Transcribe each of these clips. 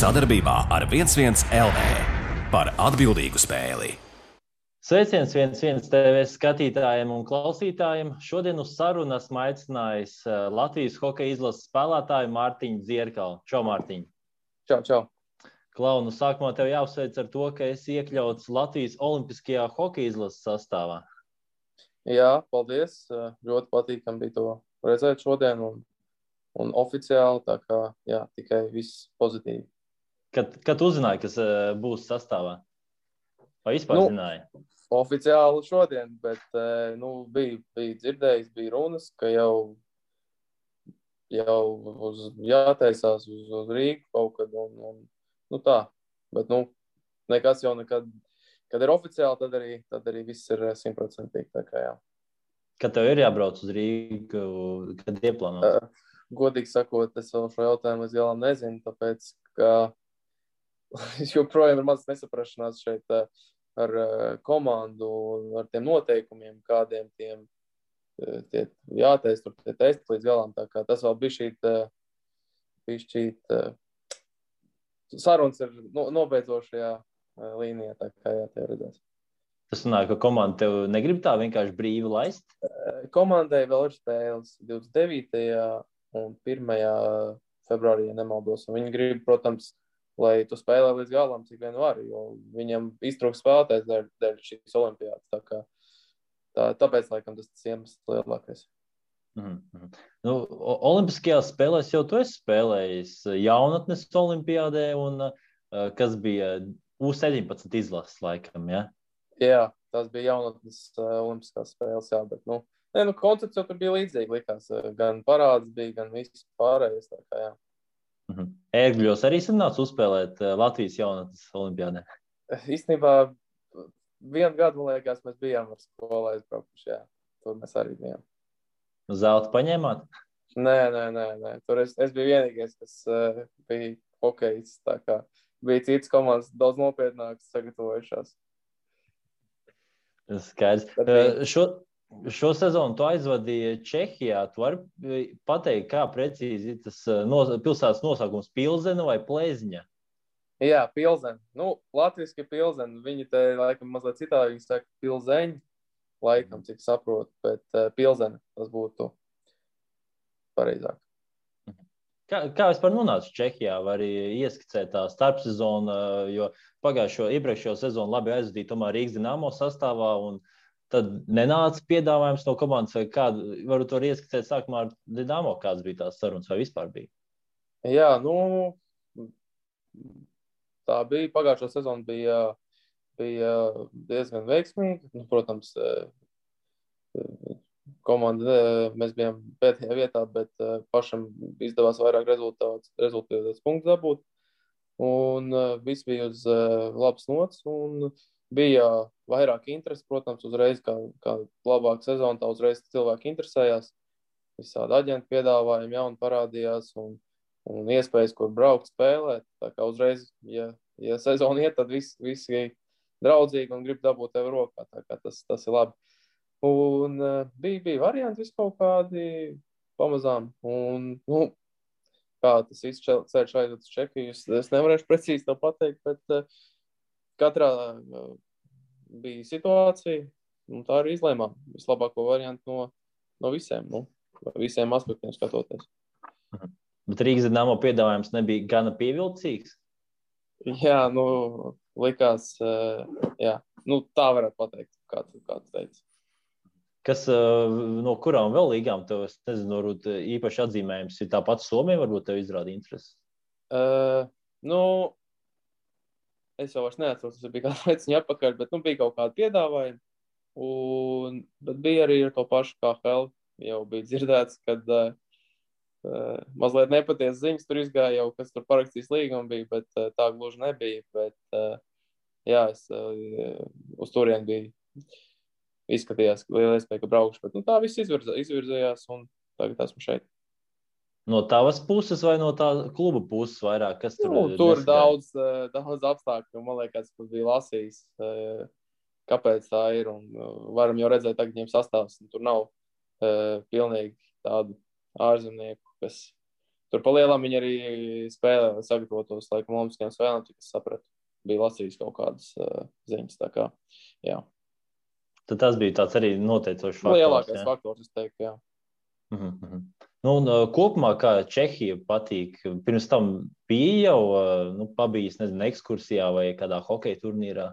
Sadarbībā ar 11 LV par atbildīgu spēli. Sveiciens viens, viens TV skatītājiem un klausītājiem. Šodien uz sarunu esmu aicinājis eh, Latvijas hokeja izlases spēlētāju Mārtiņu Zierkalu. Čau, Mārtiņ! Čau, čau! Klaunu, sākumā tev jāuzsveic ar to, ka esi iekļauts Latvijas Olimpiskajā hokeja izlases sastāvā. Jā, paldies. Ļoti patīkami bija to redzēt šodien un, un oficiāli. Tā kā jā, tikai viss pozitīvi. Kad, kad uzzināji, kas eh, būs sastāvā? Vai vispār Nu, zināji? Oficiāli šodien, bet eh, nu, bija, bija dzirdējis, bija runas, ka jau, jau uz, jātaisās uz, uz Rīgu kaut kad. Un, un, nu, tā. Bet nu, nekas jau nekad, kad ir oficiāli, tad arī, tad arī viss ir eh, simtprocentīgi. Kad tev ir jābrauc uz Rīgu, kad ieplānots? Godīgi sakot, es vēl šo jautājumu līdz galam nezinu, tāpēc ka joprojām ir mazas nesaprašanās šeit uh, ar uh, komandu un ar tiem noteikumiem, kādiem tiem uh, tie jātaisa, tur tie testi līdz galam. Tā kā tas vēl bija šī, šī sarunas ir no, nobeidzošajā uh, līnijā, tā kā jā, tie redzēs. Tas nāk, ka komanda tev negrib tā vienkārši brīvi laist. Uh, Komandai vēl ir spēles 29. un 1. februārī, ja nemaldos. Un viņi grib, protams, lai tu spēlē līdz galam, cik vien var, jo viņam iztrūks spēlētājs dēļ, dēļ šīs olimpiādas. Tā kā, tā, tāpēc, laikam, tas ir iemesls lielākais. Mm -hmm. nu, Olimpiskajās spēlēs jau tu esi spēlējis jaunatnes olimpiādē, un uh, kas bija U-17 izlases laikam. Ja? Jā, tas bija jaunatnes uh, olimpiskās spēles, jā, bet, nu, ne, nu koncepts jau tur bija līdzīgi, likās, gan parāds bija, gan viss pārējais, tā kā, jā. Ērgļos arī sanāca uzspēlēt uh, Latvijas jaunatnes olimpiādē. Īstenībā vienu gadu, man liekas, mēs bijām ar skolu aizbraukuši, jā, tur mēs arī bijām. Zelta paņēmāt? Nē, nē, nē, nē. tur es, es biju vienīgais, kas uh, bija hokejs, bija citas komandas daudz nopietnākas sagatavojušās. Skaidrs. Bija- šo, šo sezonu tu aizvadīji Čehijā. Tu vari uh, pateikt, kā precīzi tas uh, nos, pilsētas nosaukums - Pilsena vai Plēziņa? Jā, pilsēta. Nu, Latvijas pilsēta. Viņi te laikam mazliet citādi viņi saka pilsēņa. Laikam, cik saprotu, bet uh, pilsēta tas būtu pareizāk. Kā, kā vispār nonāca Čehijā? Vai arī ieskicēt tā starpsezonu, uh, jo pagājušo iepriekšējo sezonu labi aizvadīja tomēr Rīgas dīnāmo sastāvā. Tad nenāca piedāvājums no komandas, vai kādu varu to ieskicēt sākumā ar Dienāmo, kāds bija tās sarunas, vai vispār bija. Jā, nu, tā bija. Pagājušā sezona bija, bija diezgan veiksmīga. Nu, protams, komanda, mēs bijām pēdējā vietā, bet pašam izdevās vairāk rezultātus punktus dabūt. Un viss bija uz labas nots. Bija vairāk interesi, protams, uzreiz, kā, kā labāka sezona, tā uzreiz cilvēki interesējās. Visādi aģenti piedāvājumi jauni parādījās. Un, un iespējas, kur braukt, spēlēt. Tā kā uzreiz, ja, ja sezona iet, tad visi, visi draudzīgi un grib dabūt tev rokā. Tā kā Tas, tas ir labi. Un uh, bija, bija varianti vis kaut kādi pamazām. Un, nu, kā tas viss ceļš aiziet uz Čehiju, es nevarēšu precīzi to pateikt, bet uh, katrā uh, bija situācija. Un tā arī izlēmām vislabāko variantu no, no visiem, nu, visiem aspektiem skatoties. Bet Rīgas dīnāmo piedāvājums nebija gana pievilcīgs. Jā, nu, likās, uh, jā, nu, tā varētu pateikt, kā tu, kā tu teici. Kas uh, no kurām vēl līgām tev, es nezinu, varbūt uh, īpaši atzīmējums ir tāpat Somija, varbūt tev izrāda interesi. Uh, nu, es jau neatceros, tas bija kāds laiciņš atpakaļ, bet nu, bija kaut kādi piedāvājumi. Un, bet bija arī ar to pašu Hell. Jau bija dzirdēts, kad uh, uh, mazliet nepatiesas ziņas tur izgāja, jau kas tur parakstījis līgumu bija, bet uh, tā gluži nebija. Bet, uh, jā, es uh, uz turieni biju izskatījās, ka liela iespēja, ka braukšu. Bet nu, tā viss izvirza, izvirzījās, un tagad esmu šeit. No tavas puses vai no tā kluba puses vairāk? Kas tur Nu, eh, tur ir daudz, eh, daudz apstākļu. Man liekas, ka bija lasījis, eh, kāpēc tā ir. Un varam jau redzēt, ka viņiem sastāvs tur nav pilnīgi tādu ārzemnieku, kas, tur palielam viņi arī spēlē, lai sagatavotos laikam Olimpiskajām spēlēm, cik es sapratu. Bija lasījis kaut kādas ziņas. Tā kā, jā. Tad tas bija tāds arī noteicošs faktors. Lielākais jā. faktors, es teiktu, jā. Mm -hmm. Nu, un, kopumā, kā Čehija patīk, pirms tam bija jau nu, pabijis, nezinu, ekskursijā vai kādā hokeja turnīrā.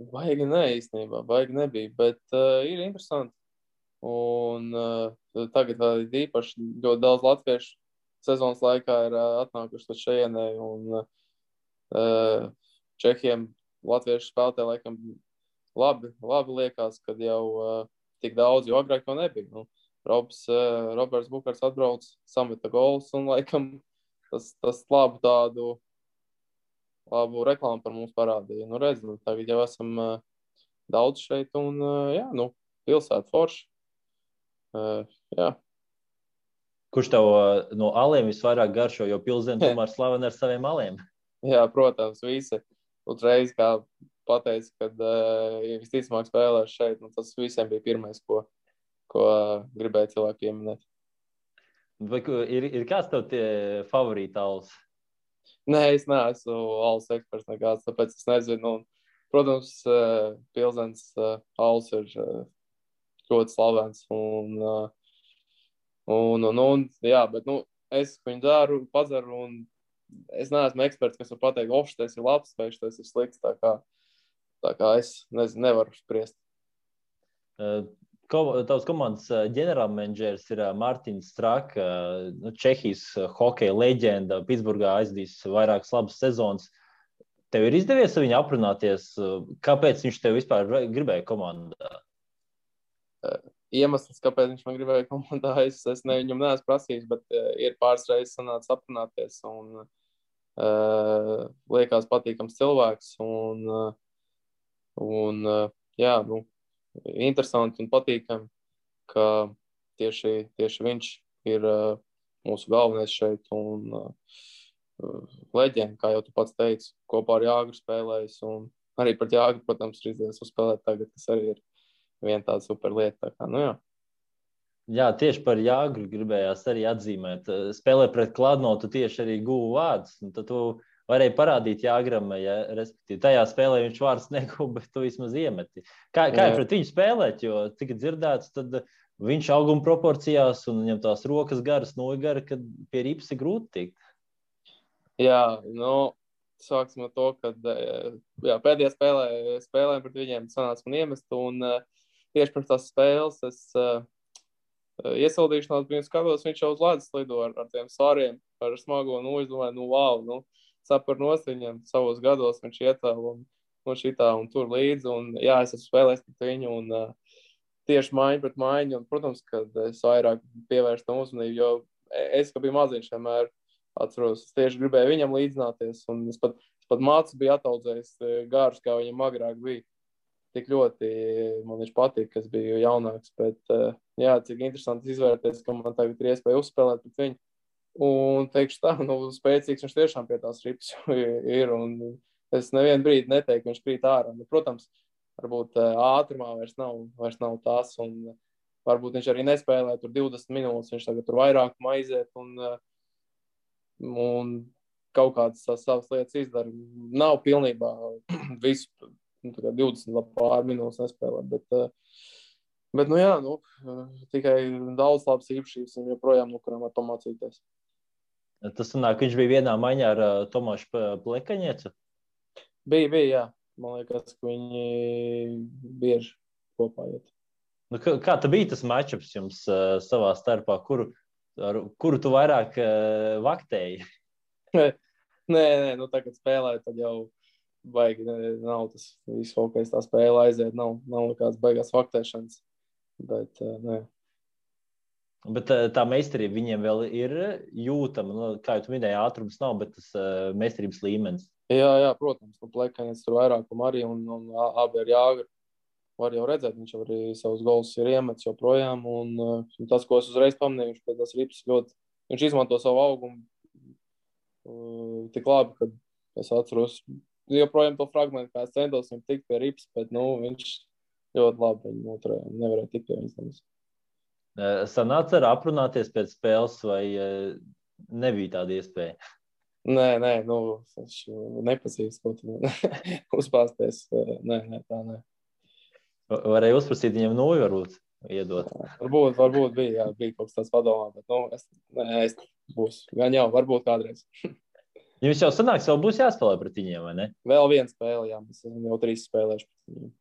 Baigi nē, īstenībā, baigi nebija, bet uh, ir interesanti. Un uh, tagad vēl ir īpaši ļoti daudz latviešu sezonas laikā ir uh, atnākuši līdz šejienei. Un uh, Čehiem latviešu spēlētāji laikam labi, labi liekas, kad jau uh, tik daudz, jo agrāk jau nebija. Nu, Robs, uh, Roberts Bukars atbrauc, sameta gols un laikam tas, tas labu tādu labu reklāmu par mums parādīja. Nu, redz, nu, tagad jau esam uh, daudz šeit, un uh, jā, nu, pilsēta forša. Jā. Kurš tev no aliem visvairāk garšo, jo pilsēta tomēr slavena ar saviem aliem? Jā, protams, visi. Uzreiz, kā pateicu, kad uh, visticamāk spēlēs šeit, nu, tas visiem bija pirmais, ko, ko gribēja cilvēki pieminēt. Vai ir, ir kāds tev alus? Nē, es neesmu alus eksperts nekāds, tāpēc es nezinu. Un, protams, eh, Pilsens eh, alus ir eh, ļoti slavens. Un, un, un, un, jā, bet nu, es viņu daru, padzeru, un es neesmu eksperts, kas var pateikt, oh, šis ir labs vai šis ir slikts. Tā kā, tā kā es nezinu, nevaru spriest. Tavs komandas ģenerālmenedžers ir Mārtiņš Straka, nu, Čehijas hokeja leģenda. Pitsburgā aizdīs vairākas labas sezonas. Tev ir izdevies ar viņu aprunāties, kāpēc viņš tev vispār gribēja komandā? Iemesls, kāpēc viņš man gribēja komandā, es, es ne viņam neesmu prasījis, bet ir pāris reizes sanācis aprunāties. Un, uh, liekas, patīkams cilvēks. Un, uh, un, uh, jā, nu, interesanti un patīkami, ka tieši, tieši viņš ir uh, mūsu galvenais šeit. Un, uh, leģenda, kā jau tu pats teici, kopā ar Jāgru spēlējis. Arī par Jāgru, protams, ir izdevies uzspēlēt tagad, kas arī ir viena tāda super lieta. Tā kā, nu, jā. Jā, tieši par Jāgru gribējās arī atzīmēt. Spēlē pret Kladnotu tieši arī guvu vārdus. Tad tu varēja parādīt Jāgram, ja respektīvi tajā spēlē viņš vārds neguva, bet tu vismaz iemeti. Kā, kā ir pret viņu spēlēt, jo tika dzirdēts, tad viņš auguma proporcijās un viņam tās rokas garas, nogara, kad pie rips ir grūti tikt. Jā, nu, sāksim ar to, ka jā, pēdējā spēlē spēlēm pret viņiem sanāca man iemest, un tieši pēc tās spēles es uh, iesildīšanās biju skatos, viņš jau uz ledus lido ar, ar tiem svāriem, ar smago, nu, es domāju, nu, wow, nu, saprot viņam savos gados, viņš ietēl un, un šitā un tur līdzi. Un, jā, es esmu spēlējis pret viņu un uh, tieši maiņu pret maiņu. Un, protams, kad es vairāk pievērstu tam uzmanību, jo es, kad biju maziņš, vienmēr atceros, es tieši gribēju viņam līdzināties. Un es pat, es pat mācu biju ataudzējis gārus, kā viņam agrāk bija. Tik ļoti man viņš patīk, kas bija jaunāks. Bet, uh, jā, cik interesanti izvērties, ka man tagad ir iespēja uzspēlēt pret viņu. Un teikšu tā, nu, spēcīgs viņš tiešām pie tās rips ir. Es nevienu brīdi neteiktu, ka viņš krīt ārā. Nu, protams, varbūt ātrumā vairs nav, vairs nav tās. Un, varbūt viņš arī nespēlē tur 20 minūtes. Viņš tagad tur vairāk aiziet un, un kaut kādas savas lietas izdara. Nav pilnībā visu nu, 20 pār minūtes nespēlē. Bet, Bet, nu, jā, nu, tikai daudz labas īpašības un joprojām no kurām var pamācīties. Tas sanāk, ka viņš bija vienā maiņā ar uh, Tomašu Plekaņiecu? Bija, bija, jā. Man liekas, ka viņi bieži kopā iet. Nu, kā, kā bija tas matčups jums uh, savā starpā? Kuru, ar, kuru tu vairāk uh, vaktēji? nē, nē, nu tagad spēlēju, tad jau baigi ne, nav tas viss, ko es tā spēle aiziet. Nav, nav nekādas baigās vaktēšanas. Bet, uh, nē. Bet eh, tā meistarība viņiem vēl ir jūtama. Nu, kā jau minēji, ātrums nav, bet tas uh, meistarības līmenis. Jā, jā protams, nu, plakāns tur vairākam arī, un, un abi ir jāgar. Var jau redzēt, viņš jau arī savus golus ir iemetis joprojām. Un, uh, tas, ko es uzreiz pamanīju, pēc tās rips ļoti, viņš izmanto savu augumu uh, tik labi, ka es atceros joprojām to fragment, kā es centos viņam tikt pie rips, bet nu, viņš ļoti labi noturēja. Nevarēja tikt pie viņas. Sanāca ar aprunāties pēc spēles, vai nebija tāda iespēja? Nē, nē, nu, viņš nepazīst, ko tu uzpāsties. Nē, nē, tā nē. Varēja uzprasīt viņam noju, varbūt iedot. Varbūt, varbūt bija, jā, bija kaut kas tāds padomā, bet, nu, es, nē, es būs, gan jau, varbūt kādreiz. Jums jau sanāks, vēl būs jāspēlē pret viņiem, vai ne? Vēl viena spēle, jā, mēs jau trīs spēlējuši pret viņiem.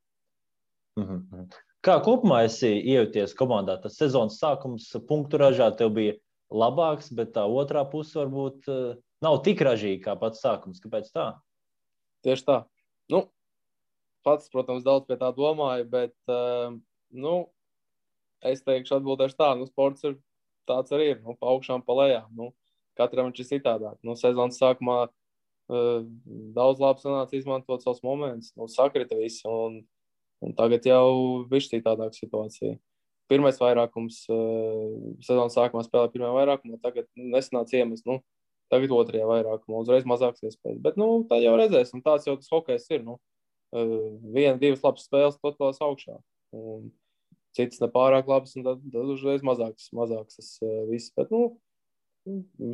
Mm -hmm. Kā kopumā esi iejūties komandā? Tas sezonas sākums punktu ražā tev bija labāks, bet tā otrā puse varbūt uh, nav tik ražīga kā pats sākums. Kāpēc tā? Tieši tā. Nu, pats, protams, daudz pie tā domāju, bet uh, nu, es teikšu, atbildēšu tā, nu, sports ir tāds arī ir, nu, pa augšām, pa lejām. Nu, katram viņš ir citādāk. Nu, sezonas sākumā uh, daudz labi sanāca izmantot savus momentus, nu, sakrita visi, un, un tagad jau višķi citādāk situācija. Pirmais vairākums uh, sezonas sākumā spēlēja pirmajā vairākumā, tagad nesanāca iemest, nu, tagad otrajā vairākumā, uzreiz mazāks iespējas. Bet, nu, tā jau redzēs, un tāds jau tas hokejs ir, nu, uh, viena, divas labas spēles, tot vēl augšā. Un, citas nepārāk labas, un tad, tad uzreiz mazāks, mazāks tas uh, viss. Bet, nu,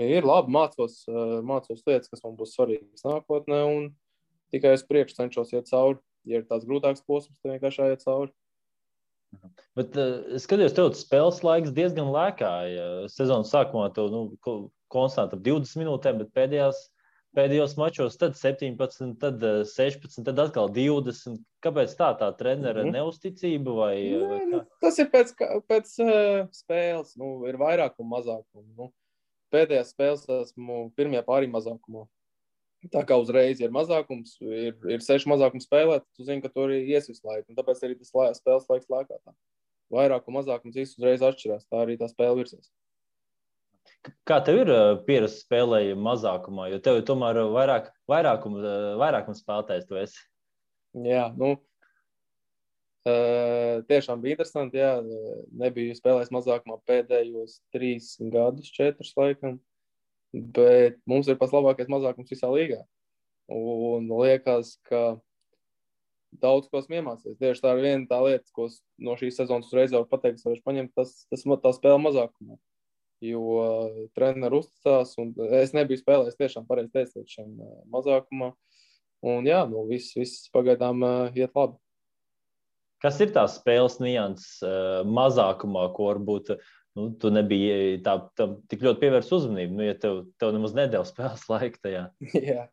ir labi, mācos, mācos lietas, kas man būs svarīgas nākotnē, un tikai uz priekšu cenšos iet cauri. Ja ir tāds grūtāks posms, tad vienkārši jāiet cauri. Bet uh, skatījos, tev tas spēles laiks diezgan lēkāja. Sezonas sākumā tev nu, konstanti ap 20 minūtēm, bet pēdējās pēdējos mačos, tad 17, tad 16, eh, tad atkal 20. Kāpēc tā, tā trenera mm -hmm. neusticība? Vai, Nē, vai nu, tas ir pēc, pēc uh, spēles, nu, ir vairāk un mazāk. Un, nu, pēdējās spēles esmu pirmajā pārī mazākumā. Tā kā uzreiz ir mazākums, ir, ir seši mazākumi spēlēt, tu zini, ka tur ir iesis laika. Tāpēc arī tas lē, spēles laiks lēkā. Tā. Vairāk un mazākums visu uzreiz atšķirās. Tā arī tā spēle virsās. Kā tev ir pieredze spēlēji mazākumā, jo tev tomēr ir vairāk, vairākums, vairākums spēlētājs tu esi? Jā, nu, tiešām bija interesanti. Jā, nebiju spēlējis mazākumā pēdējos trīs gadus, četrus laikam, bet mums ir pats labākais mazākums visā līgā. Un liekas, ka daudz ko esmu iemācījies. Tieši tā ir viena tā lieta, ko no šīs sezonas uzreiz varu pateikt, ka viņš paņem tas, tas, tā spēle mazākumā jo treneris uzticās. Es nebiju spēlējis tiešām pareizi teikt līdz šim mazākumam. Un jā, nu, viss, viss pagaidām iet labi. Kas ir tās spēles nianses mazākumā, ko varbūt nu, tu nebija tā, tā, tik ļoti pievērst uzmanību, nu, ja tev, tev nemaz nedēļas spēles laika tajā? jā,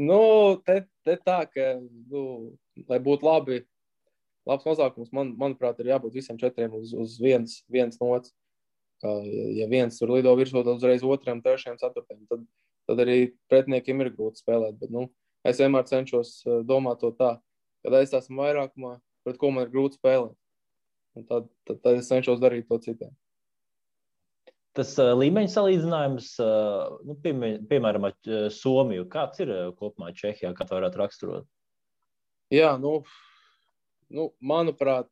nu, te, te tā, ka, nu, lai būtu labi, labs mazākums, man, manuprāt, ir jābūt visiem četriem uz, uz viens, viens nots. Ja viens tur lido virsū, tad uzreiz otram, trešajam, ceturtajam, tad, tad arī pretiniekiem ir grūti spēlēt. Bet, nu, es vienmēr cenšos eh, domāt to tā, kad es esmu vairākumā, pret ko man ir grūti spēlēt. Un tad, tad, tad es cenšos darīt to citiem. Tas līmeņa salīdzinājums, nu, pie, piemēram, ar Somiju, kāds ir kopumā Čehijā, kā varētu raksturot? Jā, nu, nu manuprāt,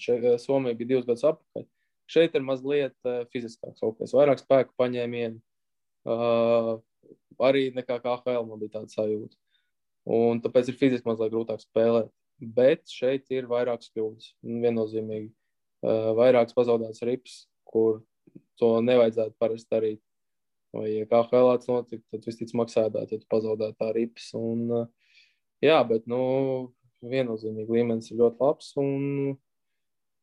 še, Somija bija divus gadus atpakaļ. Šeit ir mazliet fiziskāks hokejs, vairāk spēku paņēmienu. Uh, arī nekā KHL man bija tāda sajūta. Un tāpēc ir fiziski mazliet grūtāk spēlēt. Bet šeit ir vairākas kļūdas. Viennozīmīgi uh, vairākas pazaudētas rips, kur to nevajadzētu parasti darīt. Vai, ja KHL tāds notika, tad visticamāk sēdēt, ja tu pazaudētu tā rips. Un, uh, jā, bet, nu, viennozīmīgi līmenis ir ļoti labs. Un,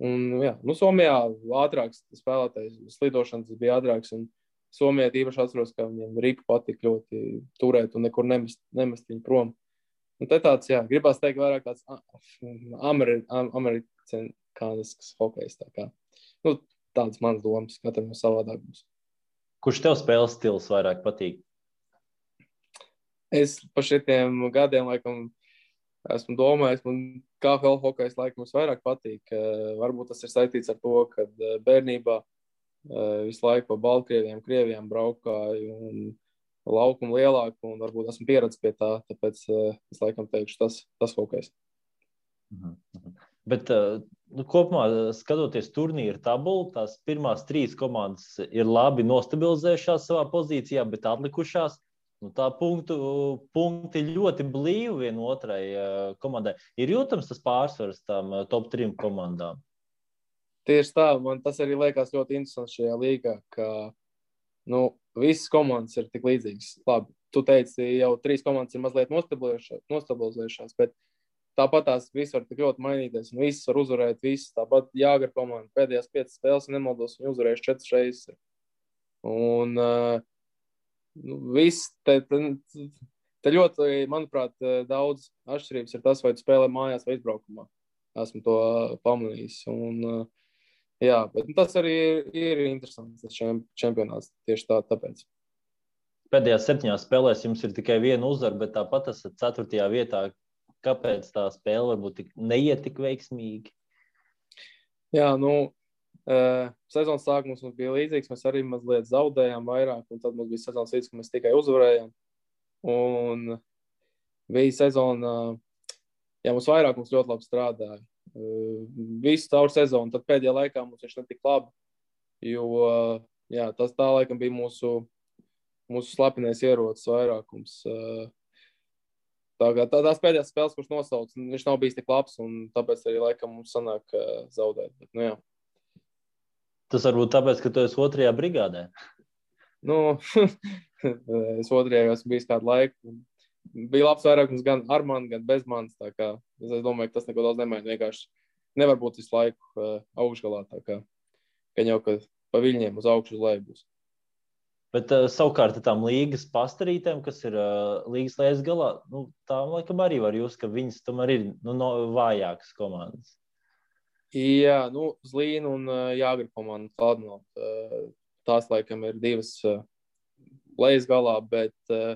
Un, jā, nu, Somijā ātrāks spēlētājs, slidošanas bija ātrāks. Somijā īpaši atceros, ka viņiem Rīga patika ļoti turēt un nekur nemest, nemest viņu prom. Un te tāds, jā, gribās teikt, vairāk tāds ameri, amerikānisks hokejs. Tā kā. nu, tāds mans domas, katram ir savādāk. Būs. Kurš tev spēles stils vairāk patīk? Es pa šitiem gadiem, laikam, esmu domājis, man KHL hokejs laikam vairāk patīk. Varbūt tas ir saistīts ar to, ka eh, bērnībā eh, visu laiku pa Baltkrieviem, Krievijām braukāju un laukumu lielāku, un varbūt esmu pieredzējis pie tā, tāpēc eh, es laikam teikšu, tas, tas hokejs. Mhm. mhm. Nu, kopumā, skatoties turnīru tabulu, tās pirmās trīs komandas ir labi nostabilizējušās savā pozīcijā, bet atlikušās Nu, tā punktu, punkti ļoti blīvi vienotrai uh, komandai. Ir jūtams tas pārsvars tam uh, top trim komandām. Tieši tā, man tas arī liekas ļoti interesanti šajā līgā, ka nu, visas komandas ir tik līdzīgas. Labi, tu teici, jau trīs komandas ir mazliet nostabilizējušās, bet tāpat tās visas var tik ļoti mainīties, un visas var uzvarēt. Visas tāpat Jāgra komanda pēdējās piecas spēles, nemaldos, viņi uzvarējuši četras reizes. Un uh, viss te, te, te ļoti, manuprāt, daudz atšķirības ir tas, vai tu spēlē mājās vai izbraukumā. Esmu to pamanījis. Un, uh, jā, bet tas arī ir, ir interesants tas čempionāts tieši tā, tāpēc. Pēdējās septiņās spēlēs jums ir tikai viena uzvara, bet tāpat esat ceturtajā vietā. Kāpēc tā spēle varbūt tik, neiet tik veiksmīgi? Jā, nu, sezonas sākums mums bija līdzīgs. Mēs arī mazliet zaudējām vairāk, un tad mums bija sezonas līdzīgs, ka mēs tikai uzvarējām. Un bija sezona, ja mums vairāk mums ļoti labi strādāja. Visu caur sezonu, tad pēdējā laikā mums viņš netika labi. Jo jā, tas tā laikam bija mūsu, mūsu slapenais ierocis vairākums. Uh, tā, tā, tās pēdējās spēles, kuras nosauc, viņš nav bijis tik labs, un tāpēc arī laikam mums sanāk uh, zaudēt. Bet, nu, jā. Tas varbūt tāpēc, ka tu esi otrajā brigādē. Nu, es otrajā esmu bijis kādu laiku. Bija labs vairākums gan ar mani, gan bez manis. Es domāju, ka tas neko daudz nemaina. Vienkārši nevar būt visu laiku uh, augšgalā. Gan jau, ka pa viļņiem uz augšu uz leju būs. Bet uh, savukārt tām līgas pastarītēm, kas ir uh, līgas lejas galā, nu, tām laikam arī var jūs, ka viņas tomēr ir nu, no vājākas komandas. Jā, nu, Zlīna un uh, Jāgra komanda Klādnot. Uh, tās, laikam, ir divas uh, lejas galā, bet uh,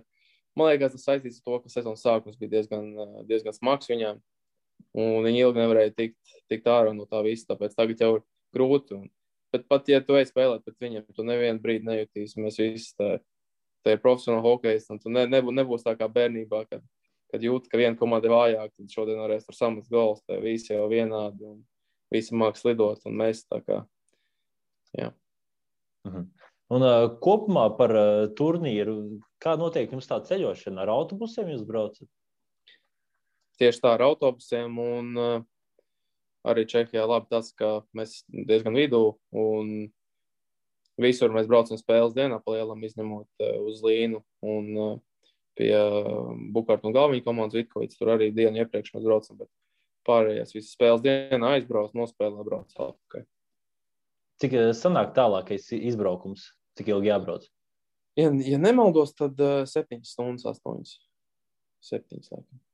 man liekas, tas saistīts ar to, ka sezonas sākums bija diezgan, uh, diezgan smags viņām. Un viņi ilgi nevarēja tikt, tikt ārā no tā visa, tāpēc tagad jau ir grūti. Un, bet pat, ja tu ej spēlēt pret viņiem, tu nevienu brīdi nejutīsi. Mēs visi tā, tā ir profesionāli hokejs, un tu ne, nebū, nebūs tā kā bērnībā, kad, kad jūt, ka viena komanda ir vājāka, tad šodien varēs ar samats gols, tā visi jau vienādi. Un, visi māks lidot, un mēs tā kā. Jā. Mhm. Un uh, kopumā par uh, turnīru, kā notiek jums tā ceļošana? Ar autobusiem jūs braucat? Tieši tā, ar autobusiem. Un uh, arī Čehijā labi tas, ka mēs diezgan vidū un visur mēs braucam spēles dienā, palielam izņemot uh, uz Līnu un uh, pie uh, Bukārta un Galviņa komandas Vitkovics. Tur arī dienu iepriekš mēs braucam, bet pārējās visas spēles dienā aizbrauc, nospēlē, brauc atpakaļ. Cik eh, sanāk tālākais izbraukums? Cik ilgi jābrauc? Ja, ja nemaldos, tad uh, eh, 7 stundas, 8. 7. Laikam.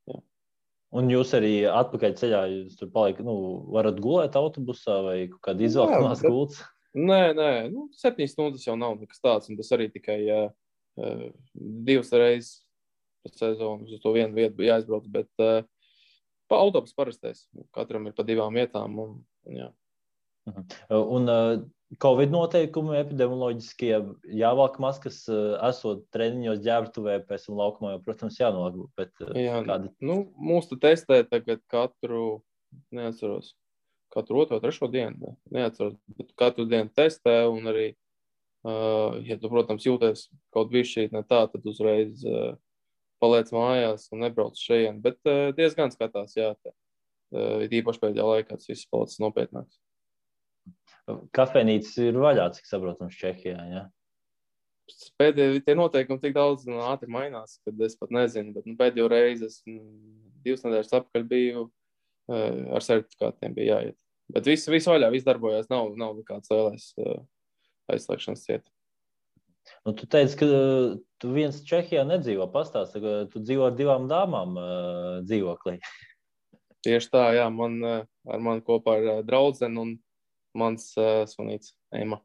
Un jūs arī atpakaļ ceļā, jūs tur palikat, nu, varat gulēt autobusā vai kādā izvēlēšanās gultas? Nē, nē, nu, 7 stundas jau nav nekas tāds, un tas arī tikai uh, uh, divas reizes pēc sezonas uz to vienu vietu jāizbrauc, bet uh, Pa autobus parastais. Katram ir pa divām vietām. Un, un, jā. Mhm. un uh, Covid noteikumi epidemioloģiskie jāvelk maskas, uh, esot treniņos, ģērbtuvē, pēc tam laukumā, jau, protams, jānolāk. Bet, uh, jā, kādi... nu, mūsu testē tagad katru, neatceros, katru otro, trešo dienu, neatceros, bet katru dienu testē un arī, uh, ja tu, protams, jūties kaut bišķīt ne tā, tad uzreiz uh, paliec mājās un nebrauc šeit. Bet uh, diezgan skatās, jā, tā. Uh, īpaši pēdējā laikā tas viss palicis nopietnāks. Kafejnīcas ir vaļā, cik saprotams, Čehijā. Ja? Pēdējie tie noteikumi tik daudz un ātri mainās, kad es pat nezinu. Bet nu, pēdējo reizi es divas nedēļas atpakaļ biju uh, ar certifikātiem, bija jāiet. Bet viss, viss vaļā, viss darbojās. Nav, nav nekāds lielais uh, aizslēgšanas cieta. Nu, tu teici, ka uh, tu viens Čehijā nedzīvo. Pastāsti, ka tu dzīvo ar divām dāmām dzīvoklī. Tieši tā, jā, man ar mani kopā ir draudzene un mans uh, sunīts Ema.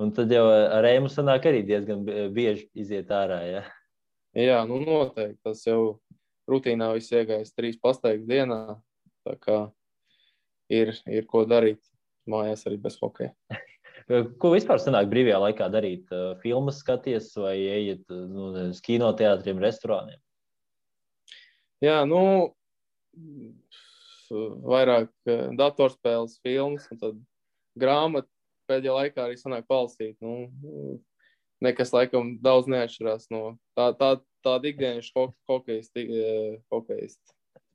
Un tad jau ar Ēmu sanāk arī diezgan bieži iziet ārā, jā? Jā, nu noteikti. Tas jau rutīnā viss iegājis trīs pastaigas dienā, tā kā ir, ir ko darīt mājās arī bez hokeja. Ko vispār sanāk brīvajā laikā darīt? Filmas skaties vai ejiet nu, uz kinoteātriem, restorāniem? Jā, nu, vairāk datorspēles, filmas, un tad grāmatu pēdējā laikā arī sanāk palasīt. Nu, nekas laikam daudz neatšķirās no tā, tā, tāda ikdienas hokeja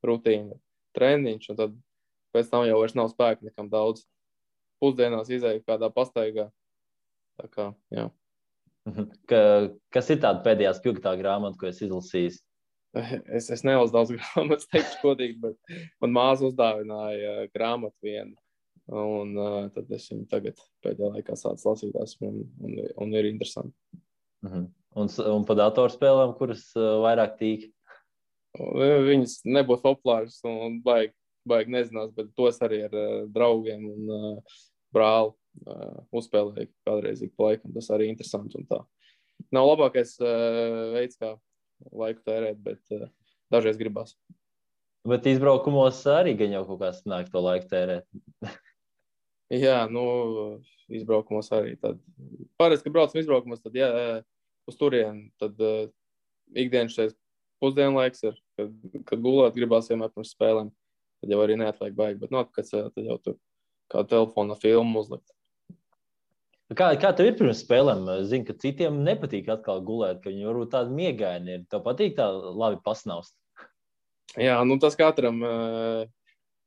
rutīna, treniņš, un tad pēc tam jau vairs nav spēka nekam daudz. pusdienās izēju kādā pastaigā. Tā kā, jā. Mhm. Ka, kas ir tāda pēdējā spilgtā grāmata, ko es izlasīju? Es, es nelasu daudz grāmatas, teikšu, godīgi, bet man māsa uzdāvināja grāmatu vienu. Un uh, tad es viņu tagad pēdējā laikā sācu lasīt, un, un, un ir interesanti. Uh mhm. -huh. Un, un par datorspēlēm, kuras uh, vairāk tīk? Viņas nebūs populāras un baigi, baigi nezinās, bet tos arī ar uh, draugiem un uh, brāli uh, uzspēlēju kādreiz ik pa laikam. Tas arī interesanti un tā. Nav labākais uh, veids, kā laiku tērēt, bet uh, dažreiz gribās. Bet izbraukumos arī gan jau kaut kā sanāk to laiku tērēt. jā, nu, izbraukumos arī. Tad parasti, kad braucam izbraukumos, tad jā, uz turieni, tad uh, ikdienas šeit pusdienlaiks ir, kad, kad gulēt gribās vienmēr pirms spēlēm. Tad jau arī neatliek baigi, bet nu, kad tad jau tur kā telefonā filmu uzlikt. Kā, kā tev ir pirms spēlēm? Zinu, ka citiem nepatīk atkal gulēt, ka viņi varbūt tādi miegaini ir. Tev patīk tā labi pasnaust. Jā, nu tas katram, eh,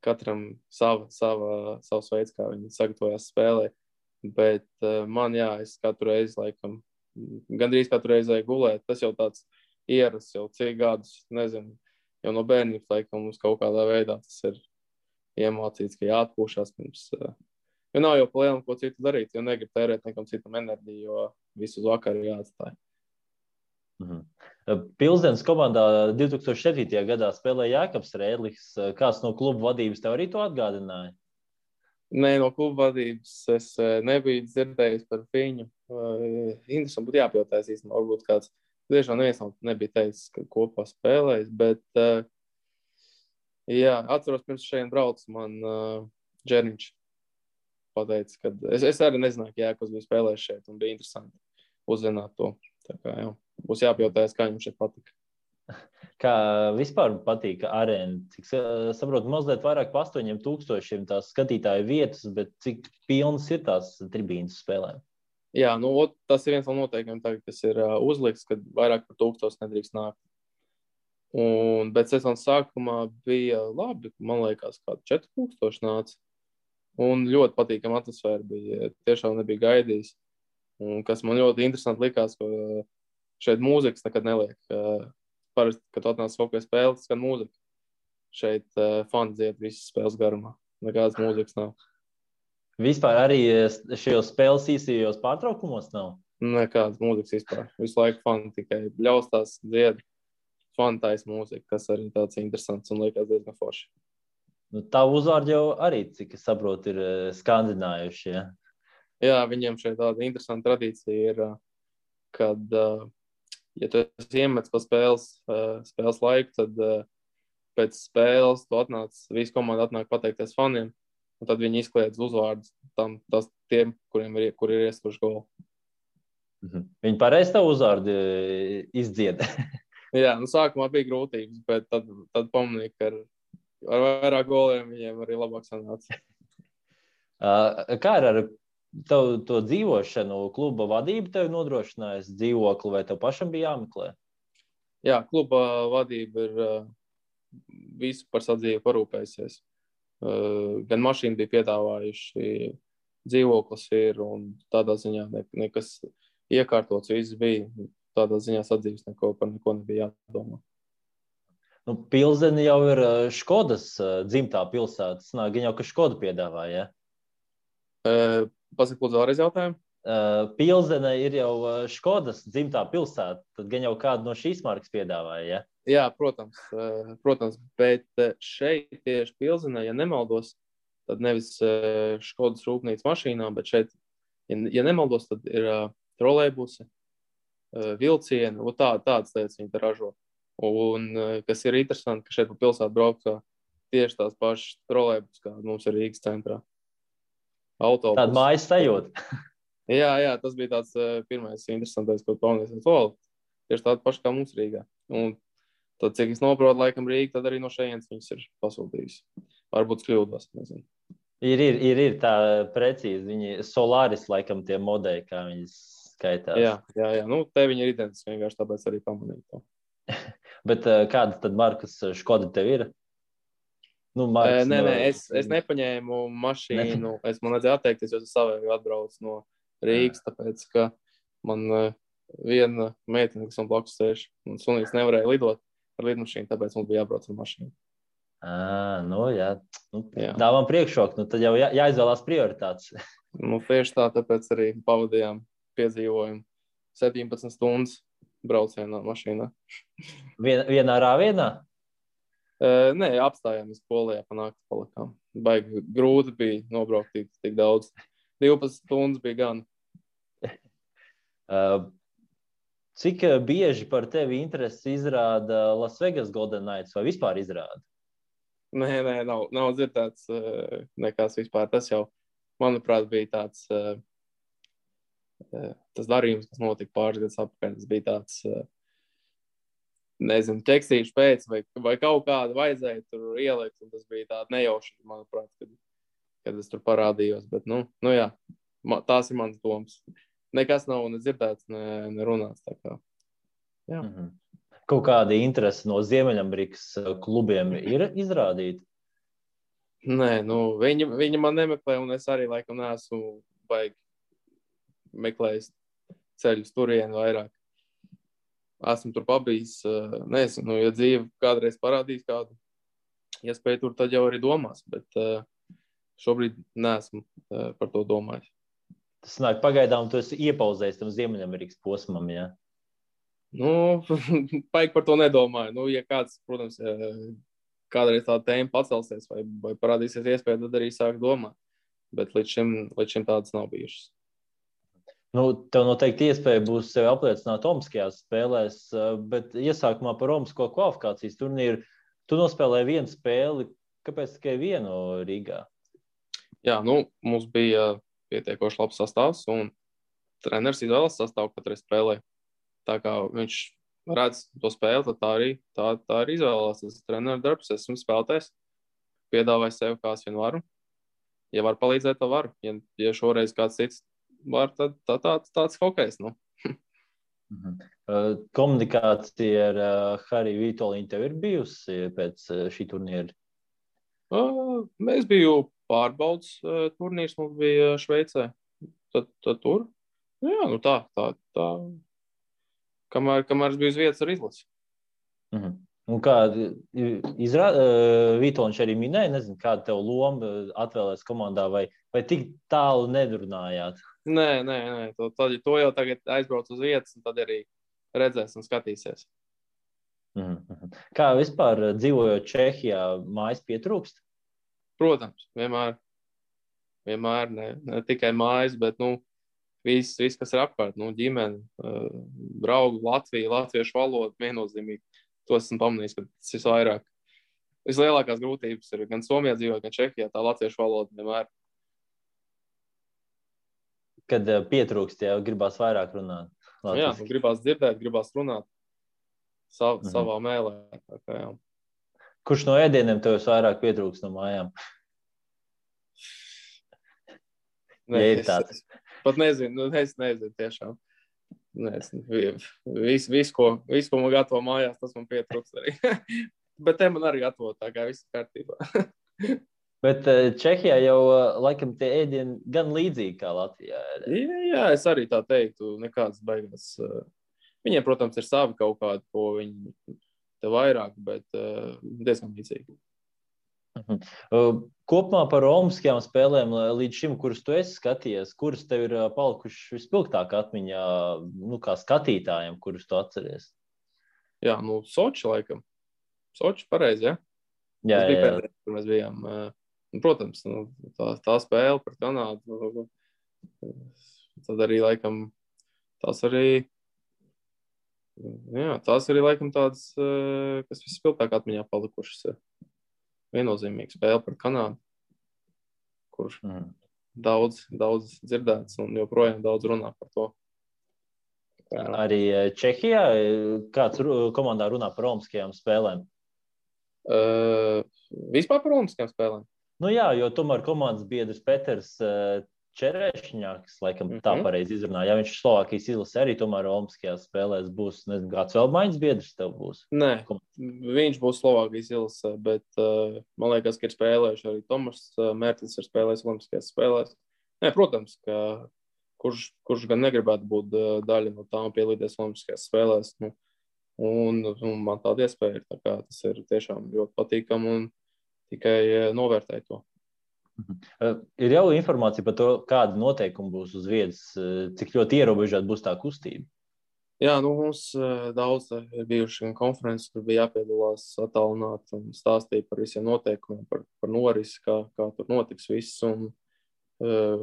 katram sava, sava, savs veids, kā viņi sagatavojas spēlē. Bet eh, man, jā, es katru reizi, laikam, gandrīz katru reizi vajag gulēt. Tas jau tāds ierasts, jau cik gadus, nezinu, jau no bērnības, laikam, mums kaut kādā veidā tas ir iemācīts, ka jāatpūšas pirms uh, Jo nav jau plēnām, ko citu darīt, jo negrib tērēt nekam citam enerģiju, jo visu uz vakaru jāatstāj. -hmm. Pilsdienas komandā 2007. gadā spēlēja Jānis Rēdlis. Kāds no kluba vadības tev arī to atgādināja? Nē, no kluba vadības es eh, nebiju dzirdējis par viņu. Eh, interesanti būtu jāpjautās īstenībā. Varbūt kāds tiešām neviens nebija teicis, ka kopā spēlējis. Bet, eh, jā, atceros, pirms šeit brauc man uh, Džerniņš pateicis, ka es, es arī nezināju, ka Jēkabs bija spēlējis šeit un bija interesanti uzzināt to. Tā kā, jā, būs jāpjautās, kā viņam šeit patika. Kā vispār patīk arēna? Cik saprotu, mazliet vairāk par 8000 tās skatītāju vietas, bet cik pilnas ir tās tribīnas spēlēm? Jā, nu, tas ir viens no noteikumiem, tagad, kas ir uh, uzlikts, ka vairāk par tūkstošu nedrīkst nākt. Un, bet sezonas sākumā bija labi. Man liekas, ka 4000 nāca. Un ļoti patīkama atmosfēra bija. Tiešām nebija gaidījis. Un kas man ļoti interesanti likās, ka šeit mūzikas nekad neliek. Parasti, kad atnāc kaut kāda spēle, tas skan mūzika. Šeit uh, fani dzied visas spēles garumā. Nekādas mūzikas nav. Vispār arī šajos spēles īsajos pārtraukumos nav? Nekādas mūzikas vispār. Visu laiku fani tikai ļaustās dzied. Fantais mūzika, kas arī tāds interesants un liekas diezgan forši. Nu, tā uzvārda jau arī, cik es saprotu, ir eh, skandinājuši. Ja? Jā, viņiem šeit tāda interesanta tradīcija ir, eh, kad, eh, ja tu esi iemetis pa spēles, spēles laiku, tad pēc spēles tu atnāc, visi komanda atnāk pateikties faniem, un tad viņi izkliedz uzvārdus tam, tas, tiem, kuriem ir, kur ir iestuši golu. Mhm. Viņi pareizi tavu uzvārdu izdzied. Jā, nu sākumā bija grūtības, bet tad, tad pamanīju, ka ar ar vairāk goliem viņiem arī labāk sanāca. Kā ar tev, to dzīvošanu? Kluba vadība tev nodrošinājusi dzīvokli, vai tev pašam bija jāmeklē? Jā, kluba vadība ir visu par sadzīvi parūpējusies. Gan mašīna bija piedāvājuši, dzīvoklis ir un tādā ziņā ne, nekas iekārtots, viss bija. Tādā ziņā sadzīves neko par neko nebija jādomā. Nu, Pilsēna jau ir Škodas dzimtā pilsēta. Tas nav jau, ka Škoda piedāvāja. Ja? Pasaka, lūdzu, vēlreiz jautājumu. Pilsēna ir jau Škodas dzimtā pilsēta. Tad gan jau kādu no šīs markas piedāvāja. Ja? Jā, protams, protams, bet šeit tieši Pilsēnā, ja nemaldos, tad nevis Škodas rūpnīcas mašīnām, bet šeit, ja, ja nemaldos, tad ir trolēbusi, vilcieni, tā, tādas lietas viņi ražo. Un eh, kas ir interesanti, ka šeit pa pilsētu brauc tieši tās pašas trolēļus, kā mums ir Rīgas centrā. Autobus. Tāda mājas sajūta. jā, jā, tas bija tāds uh, pirmais interesantais, ko pamanīju. Oh, tieši tāda paša kā mums Rīgā. Un tad, cik es noprotu, laikam Rīga, tad arī no šejienes viņas ir pasūtījusi. Varbūt kļūdos, nezinu. Ir, ir, ir, ir tā precīzi. Viņi solāris laikam tie modeļi, kā viņas skaitās. Jā, jā, jā. Nu, te viņi ir identiski, vienkārši tāpēc arī pamanīju to. Bet uh, kādas tad markas Škoda tev ir? Nu, Ē, Marks, Nē, no- nē, es, es nepaņēmu mašīnu. Es man vajadzēja atteikties, jo es savēju atbraucu no Rīgas, tāpēc, ka man eh, viena meitene, kas man blakus sēž, un sunīts nevarēja lidot ar lidmašīnu, tāpēc mums bija jābrauc ar mašīnu. À, nu, jā. Nu, Jā. Dāvām priekšroku, nu, tad jau jā, jāizvēlās prioritātes. Nu, tieši tā, tāpēc arī pavadījām piedzīvojumu 17 stundas braucienā mašīnā. Vien, vienā rāvienā. Uh, nē, apstājāmies polijā, panākt palikām. Baigi grūti bija nobraukt tik, tik daudz. 12 stundas bija gan. Uh, cik bieži par tevi interesi izrāda Las Vegas Golden Knights vai vispār izrāda? Nē, nē, nav, nav dzirdēts uh, nekas vispār. Tas jau, manuprāt, bija tāds uh, tas darījums, kas notika pāris gadus atpakaļ. Tas bija tāds, nezinu, tekstīšu pēc, vai, vai kaut kādu vajadzēja tur ielikt. un Tas bija tāds nejauši, manuprāt, kad, kad es tur parādījos. Bet, nu, nu jā, ma, tās ir manas domas. Nekas nav ne dzirdēts, ne, ne runāts. tā kā. Jā. Mm -hmm. Kaut kāda interese no Ziemeļamerikas klubiem ir izrādīta. Nē, nu, viņi, viņi man nemeklē, un es arī laikam neesmu baigi meklējis ceļus turien vairāk. Esmu tur pabijis, eh, nezinu, nu, ja dzīve kādreiz parādīs kādu iespēju tur, tad jau arī domās, bet eh, šobrīd neesmu eh, par to domājis. Tas nāk pagaidām, tu esi iepauzējis tam Ziemeļamerikas posmam. Ja? Nu, baigi par to nedomāju. Nu, ja kāds, protams, ja kādreiz tā tēma pacelsies vai, vai parādīsies iespēja, tad arī sāk domāt. Bet līdz šim, līdz šim tādas nav bijušas. Nu, tev noteikti iespēja būs sevi apliecināt Omaskajās spēlēs, uh, bet iesākumā par Omasko kvalifikācijas turnīru tu nospēlēji vienu spēli. Kāpēc tikai vienu Rīgā? Jā, nu, mums bija pietiekoši labs sastāvs, un treneris izvēlas sastāvu katrai spēlē. Tā kā viņš redz to spēli, tad tā arī, tā, tā arī izvēlās. Tas ir treneris darbs, esmu spēlētājs, piedāvāju sev, kā es vien varu. Ja var palīdzēt, tad varu. Ja, ja šoreiz kāds cits var, tad tā, tā, tāds hokejs. Nu. Mhm. Uh, Komunikācija ar uh, Hariju Vitoļiņu tev ir bijusi pēc uh, šī turnīra? Uh, Mēs bijām pārbaudas uh, turnīrs, mums bija Šveicē. Tad, tad tur. Nu Jā, nu tā, tā, tā. Kamēr, kamēr es biju uz vietas ar izlasi. Mhm. Un kā izrādās, Vitoļņš arī minēja, nezinu, kāda tev loma atvēlēs komandā, vai, vai tik tālu nedrunājāt? Nē, nē, nē. To, to, to jau tagad aizbrauc uz vietas, un tad arī redzēs un skatīsies. Mhm. Kā vispār dzīvojot Čehijā, mājas pietrūkst? Protams, vienmēr, vienmēr ne, ne tikai mājas, bet nu, viss, viss, kas ir apkārt, nu, ģimene, uh, draugi, Latvija, latviešu valoda, viennozīmīgi. To esmu pamanījis, ka tas ir vairāk. Vislielākās grūtības ir gan Somijā dzīvot, gan Čehijā. Tā latviešu valoda vienmēr. Kad uh, pietrūkst, jau gribās vairāk runāt. Nu, jā, gribās dzirdēt, gribās runāt sav, Mhm. savā mēlē. Kā. Kurš no ēdieniem tev vairāk pietrūkst no mājām? Nē, Ja ir es- tāds. es Pat nezinu, nu, es nezinu tiešām. Nezinu. Visu, vis, ko, visu, ko man gatavo mājās, tas man pietrūkst arī. Bet te man arī gatavo tā kā viss kārtībā. Bet uh, Čehijā jau uh, laikam tie ēdieni gan līdzīgi kā Latvijā. jā, jā, es arī tā teiktu. Nekādas baigas. uh, Viņiem, protams, ir savi kaut kādi, ko viņi te vairāk, bet diezgan līdzīgi. Uh, Kopumā par Omaskajām spēlēm līdz šim, kuras tu esi skatījies, kuras tev ir palikušas vispilgtāk atmiņā, nu, kā skatītājiem, kurus tu atceries? Jā, nu, Soči laikam. Soči pareizi, jā. Jā, Tas bija jā, jā. pēdējais, kur mēs bijām. uh, nu, Protams, nu, tā, tā spēle pret Kanādu. nu, Tad arī laikam tās arī. Jā, tās arī laikam tādas, uh, kas vispilgtāk atmiņā palikušas. ir. Viennozīmīgi spēle pret Kanādu, kurš Mhm. daudz, daudz dzirdēts un joprojām daudz runā par to. Jā. Arī uh, Čehijā uh, kāds komandā runā par Omaskajām spēlēm. Uh, vispār par Olimpiskajām spēlēm. Nu jā, jo tomēr komandas biedrs Peters uh, Čerešņāks, laikam, mm -hmm. tā Mhm. pareizi izrunā. Ja viņš Slovākijas izlasē arī tomēr Olimpiskajās spēlēs būs, nezinu, kāds vēl maiņas biedrs tev būs. Nē, viņš būs Slovākijas ilgsē, bet uh, man liekas, ka ir spēlējuši arī Tomas uh, Mērķis, ir spēlējis Olimpiskajās spēlēs. Nē, protams, ka kurš, kurš gan negribētu būt uh, daļa no tām pielīties Olimpiskajās spēlēs. Nu, un, un man tāda iespēja ir. Tā kā tas ir tiešām ļoti patīkami un tikai uh, novērtēju to. Uh, Ir jau informācija par to, kāda noteikuma būs uz vietas, uh, cik ļoti ierobežota būs tā kustība. Jā, nu, mums daudz ir bijuši konferences, kur bija jāpiedalās attālināti un stāstīja par visiem noteikumiem, par, par norisi, kā, kā tur notiks viss. Un, uh,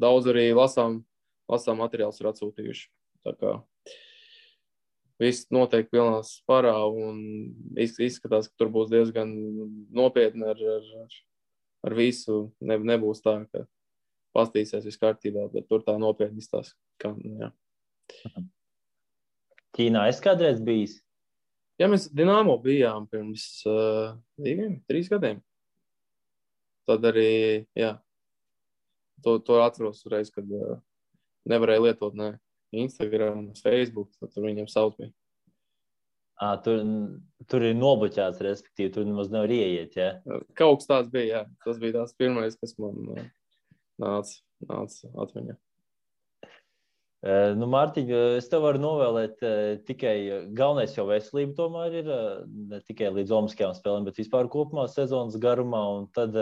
daudz arī lasām, lasām materiālus ir atsūtījuši. Tā kā viss notiek pilnā sparā un iz- izskatās, ka tur būs diezgan nopietni ar, ar, ar, visu. Ne, nebūs tā, ka pastīsies viss kārtībā, bet tur tā nopietni izstāsta. Jā. Ķīnā es kādreiz bijis. Ja mēs Dienāmo bijām pirms uh, diviem, trīs gadiem, tad arī jā, to, to atceros reiz, kad uh, nevarēja lietot ne Instagram, ne Facebook. Tad viņiem sauc bija. À, tur, tur ir nobloķēts, respektīvi, tur nemaz nevar ieiet. Ja? Kaut kas tāds bija. Jā. Tas bija tas pirmais, kas man nāca, nāca atmiņā. Nu, Mārtiņ, es tev varu novēlēt tikai galvenais jau veselība, tomēr ir ne tikai līdz Olimpiskajām spēlēm, bet vispār kopumā sezonas garumā. Un tad,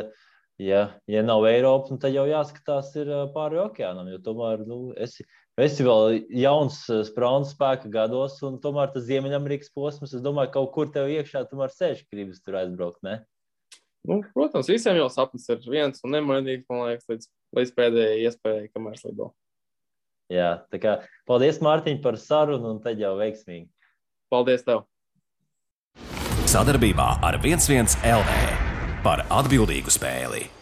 ja, ja nav Eiropas, nu, tad jau jāskatās pāri okeānam, jo tomēr nu, esi, esi vēl jauns, eh, sprauns spēka gados, un tomēr tas Ziemeļamerikas posms, es domāju, kaut kur tev iekšā tomēr sēž, gribas tur aizbraukt, ne? Nu, protams, visiem jau sapnis ir viens un nemainīgs, man liekas, līdz, līdz pēdējai iespējai, kamēr slido. Jā, tā kā paldies, Mārtiņ, par sarunu, un tad jau veiksmīgi. Paldies tev! Sadarbībā ar 11 LV par atbildīgu spēli.